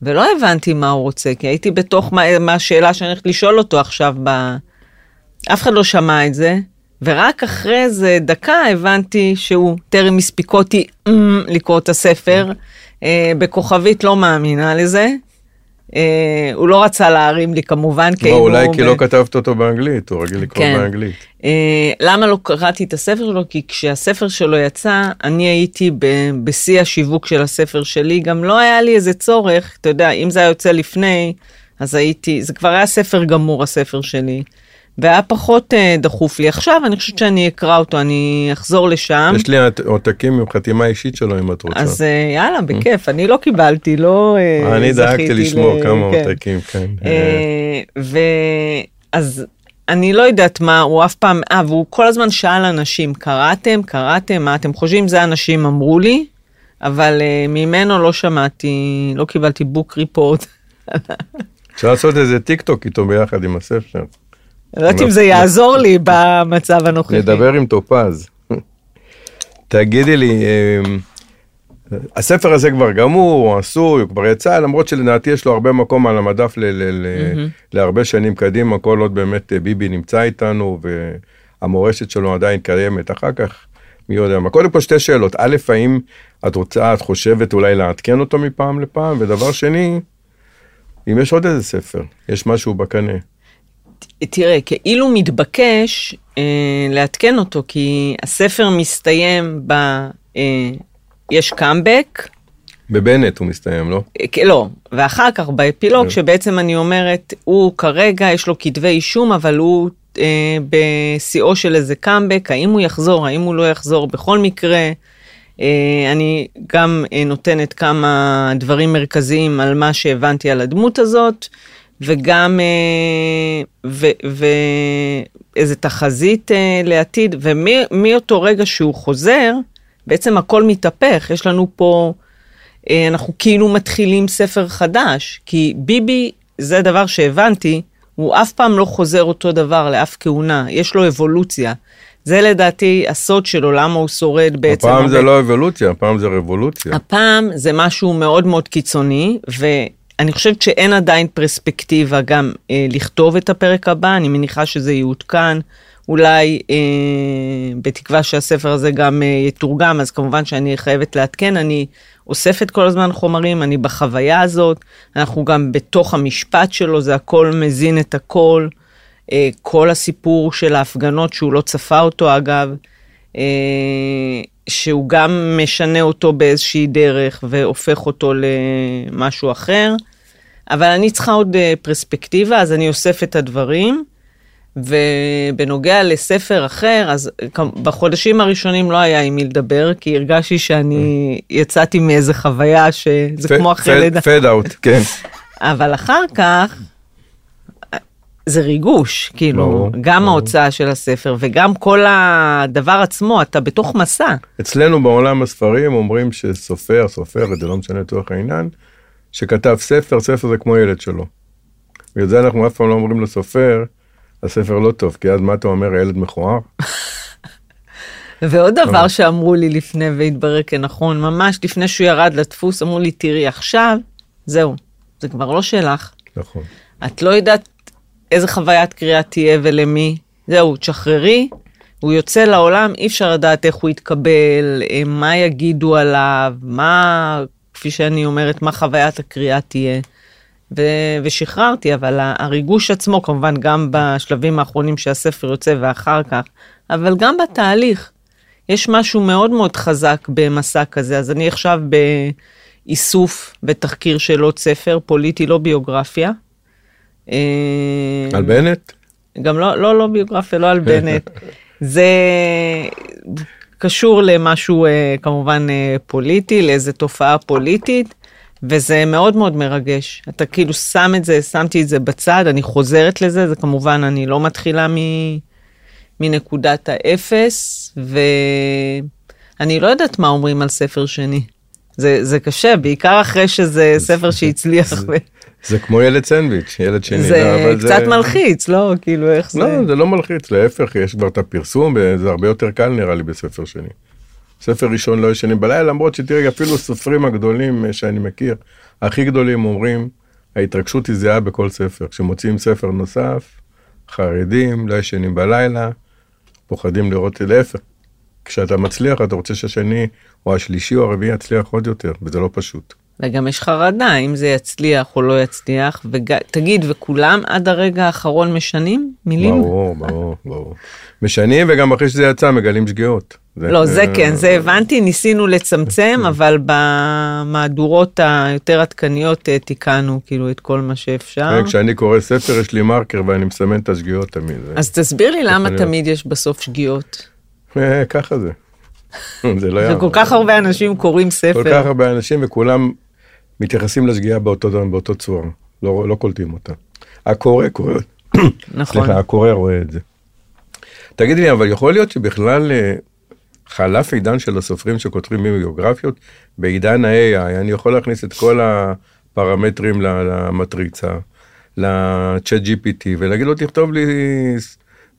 ולא הבנתי מה הוא רוצה, כי הייתי בתוך מה, מה השאלה שאני הולכת לשאול אותו עכשיו ב... אף אחד לא שמע את זה, ורק אחרי איזה דקה הבנתי שהוא טרם הספיק אותי אמ, לקרוא את הספר. אה, בכוכבית לא מאמינה לזה, אה, הוא לא רצה להרים לי כמובן, כי לא, היינו אולי כי ב- לא כתבת אותו באנגלית, הוא רגיל לקרוא כן. באנגלית. אה, למה לא קראתי את הספר שלו? כי כשהספר שלו יצא, אני הייתי ב- בשיא השיווק של הספר שלי, גם לא היה לי איזה צורך, אתה יודע, אם זה היה יוצא לפני, אז הייתי, זה כבר היה ספר גמור הספר שלי, והיה פחות אה, דחוף לי. עכשיו אני חושבת שאני אקרא אותו, אני אחזור לשם. יש לי עותקים עם חתימה אישית שלו אם את רוצה. אז אה, יאללה, בכיף, אני לא קיבלתי, לא אה, אני דאגתי לשמור ל- כמה כן. עותקים, כן. אה, ואז אני לא יודעת מה, הוא אף פעם, אה, והוא כל הזמן שאל אנשים, קראתם, קראתם, מה אתם חושבים? זה אנשים אמרו לי, אבל אה, ממנו לא שמעתי, לא קיבלתי book report. אפשר לעשות איזה טיק טוק איתו ביחד עם הספר. לא יודעת אם זה יעזור לי במצב הנוכחי. נדבר עם טופז. תגידי לי, אמ, הספר הזה כבר גמור, הוא עשוי, הוא כבר יצא, למרות שלדעתי יש לו הרבה מקום על המדף ל- ל- ל- להרבה שנים קדימה, כל עוד באמת אה, ביבי נמצא איתנו והמורשת שלו עדיין קיימת. אחר כך, מי יודע מה. קודם כל שתי שאלות. א', האם את רוצה, את חושבת אולי לעדכן אותו מפעם לפעם? ודבר שני, אם יש עוד איזה ספר, יש משהו בקנה. תראה, כאילו מתבקש אה, לעדכן אותו, כי הספר מסתיים ב... אה, יש קאמבק, בבנט הוא מסתיים, לא? אה, לא, ואחר כך באפילוג, שבעצם אני אומרת, הוא כרגע יש לו כתבי אישום, אבל הוא אה, בשיאו של איזה קאמבק, האם הוא יחזור, האם הוא לא יחזור, בכל מקרה, אה, אני גם אה, נותנת כמה דברים מרכזיים על מה שהבנתי על הדמות הזאת, וגם אה, ואיזה תחזית אה, לעתיד, ומאותו רגע שהוא חוזר, בעצם הכל מתהפך, יש לנו פה, אה, אנחנו כאילו מתחילים ספר חדש, כי ביבי, זה דבר שהבנתי, הוא אף פעם לא חוזר אותו דבר לאף כהונה, יש לו אבולוציה. זה לדעתי הסוד שלו, למה הוא שורד בעצם. הפעם זה הרבה- לא אבולוציה, הפעם זה רבולוציה. הפעם זה משהו מאוד מאוד קיצוני, ואני חושבת שאין עדיין פרספקטיבה גם אה, לכתוב את הפרק הבא, אני מניחה שזה יעודכן, אולי אה, בתקווה שהספר הזה גם אה, יתורגם, אז כמובן שאני חייבת לעדכן, אני אוספת כל הזמן חומרים, אני בחוויה הזאת, אנחנו גם בתוך המשפט שלו, זה הכל מזין את הכל. אה, כל הסיפור של ההפגנות שהוא לא צפה אותו אגב, שהוא גם משנה אותו באיזושהי דרך והופך אותו למשהו אחר, אבל אני צריכה עוד אה, פרספקטיבה, אז אני אוסף את הדברים. ובנוגע לספר אחר, אז בחודשים הראשונים לא היה עם מי לדבר, כי הרגשתי שאני יצאתי מאיזה חוויה שזה כמו אחרי לידה. פד אאוט, כן. אבל אחר כך, זה ריגוש, כאילו, ברור, גם ברור. ההוצאה של הספר וגם כל הדבר עצמו, אתה בתוך מסע. אצלנו בעולם הספרים אומרים שסופר, סופרת, זה לא משנה לצורך העניין, שכתב ספר, ספר זה כמו ילד שלו. בגלל זה אנחנו אף פעם לא אומרים לסופר, הספר לא טוב, כי אז מה אתה אומר, הילד מכוער? ועוד דבר שאמרו לי לפני והתברר כנכון, ממש לפני שהוא ירד לדפוס, אמרו לי, תראי, עכשיו, זהו, זה כבר לא שלך. נכון. את לא יודעת איזה חוויית קריאה תהיה ולמי. זהו, תשחררי, הוא יוצא לעולם, אי אפשר לדעת איך הוא יתקבל, אה, מה יגידו עליו, מה, כפי שאני אומרת, מה חוויית הקריאה תהיה. ו- ושחררתי, אבל הריגוש עצמו, כמובן גם בשלבים האחרונים שהספר יוצא ואחר כך, אבל גם בתהליך, יש משהו מאוד מאוד חזק במסע כזה. אז אני עכשיו באיסוף ותחקיר של עוד ספר, פוליטי, לא ביוגרפיה. אה, על בנט? גם לא, לא, לא ביוגרפיה, לא על בנט. זה קשור למשהו אה, כמובן אה, פוליטי, לאיזה תופעה פוליטית, וזה מאוד מאוד מרגש. אתה כאילו שם את זה, שמתי את זה בצד, אני חוזרת לזה, זה כמובן, אני לא מתחילה מ... מנקודת האפס, ואני לא יודעת מה אומרים על ספר שני. זה, זה קשה, בעיקר אחרי שזה ספר שהצליח. זה- זה כמו ילד סנדוויץ', ילד שני. זה קצת מלחיץ, לא? כאילו, איך זה... לא, זה לא מלחיץ, להפך, יש כבר את הפרסום, וזה הרבה יותר קל נראה לי בספר שני. ספר ראשון לא ישנים בלילה, למרות שתראי, אפילו הסופרים הגדולים אה, שאני מכיר, הכי גדולים אומרים, ההתרגשות היא זהה בכל ספר. כשמוציאים ספר נוסף, חרדים, לא ישנים בלילה, פוחדים לראות להפך. כשאתה מצליח, אתה רוצה שהשני או השלישי או הרביעי יצליח עוד יותר, וזה לא פשוט. וגם יש חרדה אם זה יצליח או לא יצליח, ותגיד, וכולם עד הרגע האחרון משנים מילים? ברור, ברור, ברור. משנים וגם אחרי שזה יצא מגלים שגיאות. לא, זה כן, זה הבנתי, ניסינו לצמצם, אבל במהדורות היותר עדכניות אה, תיקנו כאילו את כל מה שאפשר. כן, כשאני קורא ספר יש לי מרקר ואני מסמן את השגיאות תמיד. אז תסביר לי למה תמיד יש בסוף שגיאות. אה, ככה זה. זה לא יעבור. וכל כך הרבה אנשים קוראים ספר. כל כך הרבה אנשים וכולם מתייחסים לשגיאה באותו, באותו צורה, לא, לא קולטים אותה. הקורא קורא, נכון. סליחה, הקורא רואה את זה. תגידי לי, אבל יכול להיות שבכלל אה, חלף עידן של הסופרים שכותבים ביוגרפיות? בעידן ה-AI אני יכול להכניס את כל הפרמטרים למטריצה, ל-chat GPT, ולהגיד לו, תכתוב לי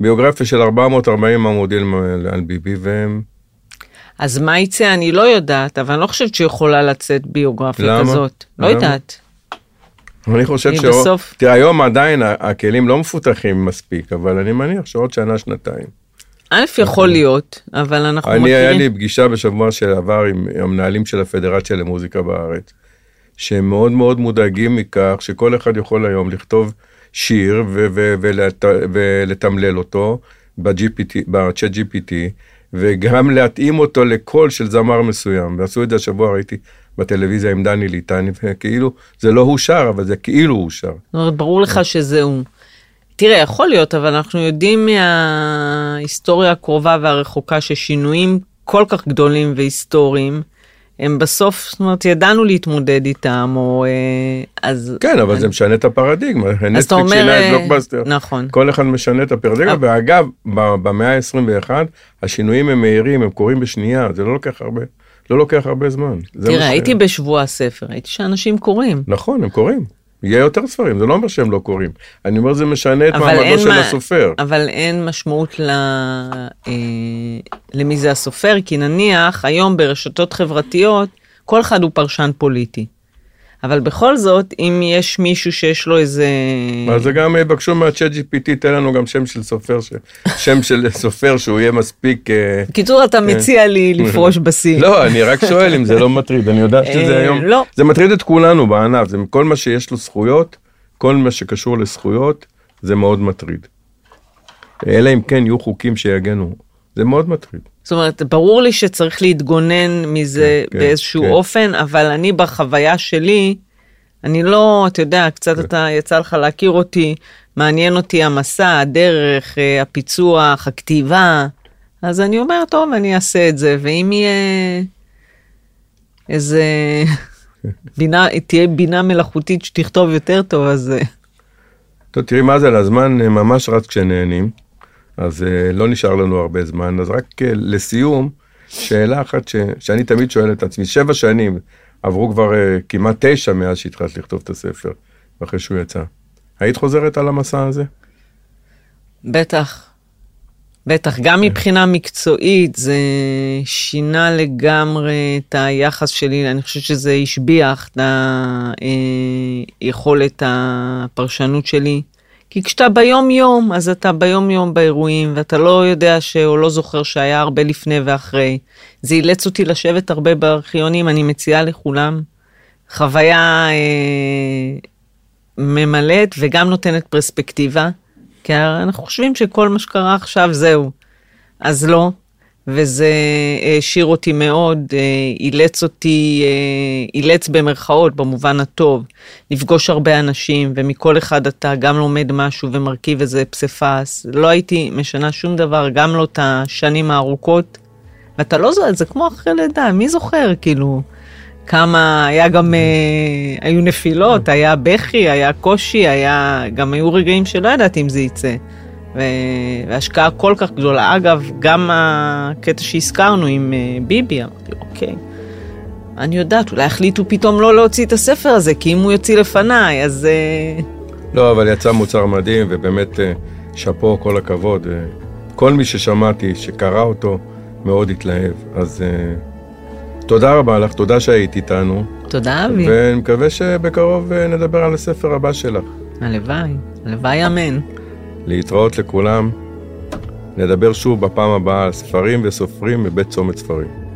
ביוגרפיה של 440 עמודים על ביבי, והם... אז מה יצא אני לא יודעת, אבל אני לא חושבת שיכולה לצאת ביוגרפיה למה? כזאת. לא למה? יודעת. אני חושב ש... בסוף- תראה, היום עדיין הכלים לא מפותחים מספיק, אבל אני מניח שעוד שנה, שנתיים. א', יכול להיות, אבל אנחנו אני, היה מכירים. לי פגישה בשבוע שעבר עם המנהלים של הפדרציה למוזיקה בארץ, שהם מאוד מאוד מודאגים מכך שכל אחד יכול היום לכתוב שיר ולתמלל אותו ב-GPT, ב-chat GPT, וגם להתאים אותו לקול של זמר מסוים. ועשו את זה השבוע, ראיתי בטלוויזיה עם דני ליטני, וכאילו, זה לא הוא שר, אבל זה כאילו הוא שר. זאת אומרת, ברור לך שזה הוא. תראה, יכול להיות, אבל אנחנו יודעים מההיסטוריה הקרובה והרחוקה ששינויים כל כך גדולים והיסטוריים, הם בסוף, זאת אומרת, ידענו להתמודד איתם, או... אה, אז... כן, אבל זה משנה את הפרדיגמה. אז אתה נטפליקס אומר... שינה את אה, בלוקבאסטר. נכון. כל אחד משנה את הפרדיגמה, אבל- ואגב, ב- במאה ה-21, השינויים הם מהירים, הם קורים בשנייה, זה לא לוקח הרבה, לא לוקח הרבה זמן. תראה, הייתי בשבוע הספר, הייתי שאנשים קוראים. נכון, הם קוראים. יהיה יותר ספרים, זה לא אומר שהם לא קוראים. אני אומר, זה משנה את מעמדו של מה- הסופר. אבל אין משמעות ל... אה, למי זה הסופר, כי נניח היום ברשתות חברתיות, כל אחד הוא פרשן פוליטי. אבל בכל זאת, אם יש מישהו שיש לו איזה... אז זה גם יבקשו מהצ'אט GPT, תן לנו גם שם של סופר, ש- שם של סופר שהוא יהיה מספיק... אה, בקיצור, אתה מציע לי לפרוש בשיא. לא, אני רק שואל אם זה לא מטריד, אני יודע שזה אה, היום, לא. זה מטריד את כולנו בענף, זה כל מה שיש לו זכויות, כל מה שקשור לזכויות, זה מאוד מטריד. אלא אם כן יהיו חוקים שיגנו, זה מאוד מטריד. זאת אומרת, ברור לי שצריך להתגונן מזה כן, באיזשהו כן. אופן, אבל אני בחוויה שלי, אני לא, אתה יודע, קצת כן. אתה, יצא לך להכיר אותי, מעניין אותי המסע, הדרך, אה, הפיצוח, הכתיבה, אז אני אומר, טוב, אני אעשה את זה, ואם יהיה איזה בינה, תהיה בינה מלאכותית שתכתוב יותר טוב, אז... אה, טוב, תראי מה זה, הזמן אה, ממש רץ כשנהנים, אז אה, לא נשאר לנו הרבה זמן, אז רק אה, לסיום, שאלה אחת ש, שאני תמיד שואל את עצמי, שבע שנים, עברו כבר אה, כמעט תשע מאז שהתחלת לכתוב את הספר, אחרי שהוא יצא. היית חוזרת על המסע הזה? בטח. בטח, גם מבחינה מקצועית זה שינה לגמרי את היחס שלי, אני חושבת שזה השביח את היכולת הפרשנות שלי. כי כשאתה ביום יום, אז אתה ביום יום באירועים, ואתה לא יודע ש... או לא זוכר שהיה הרבה לפני ואחרי. זה אילץ אותי לשבת הרבה בארכיונים, אני מציעה לכולם. חוויה אה, ממלאת וגם נותנת פרספקטיבה, כי אנחנו חושבים שכל מה שקרה עכשיו זהו. אז לא, וזה העשיר אותי מאוד, אה, אילץ אותי, אה, אילץ במרכאות, במובן הטוב, לפגוש הרבה אנשים, ומכל אחד אתה גם לומד משהו ומרכיב איזה פסיפס. לא הייתי משנה שום דבר, גם לא את השנים הארוכות. ואתה לא זוכר, זה כמו אחרי לידה, מי זוכר, כאילו, כמה, היה גם, אה, היו נפילות, היה בכי, היה קושי, היה, גם היו רגעים שלא ידעתי אם זה יצא. והשקעה כל כך גדולה. אגב, גם הקטע שהזכרנו עם אה, ביבי, אמרתי, אוקיי, אני יודעת, אולי החליטו פתאום לא להוציא את הספר הזה, כי אם הוא יוציא לפניי, אז... אה, לא, אבל יצא מוצר מדהים, ובאמת אה, שאפו, כל הכבוד. כל מי ששמעתי, שקרא אותו, מאוד התלהב. אז תודה רבה לך, תודה שהיית איתנו, תודה, אבי. ואני מקווה שבקרוב נדבר על הספר הבא שלך. הלוואי, הלוואי אמן. להתראות לכולם. נדבר שוב בפעם הבאה על ספרים וסופרים מבית צומת ספרים.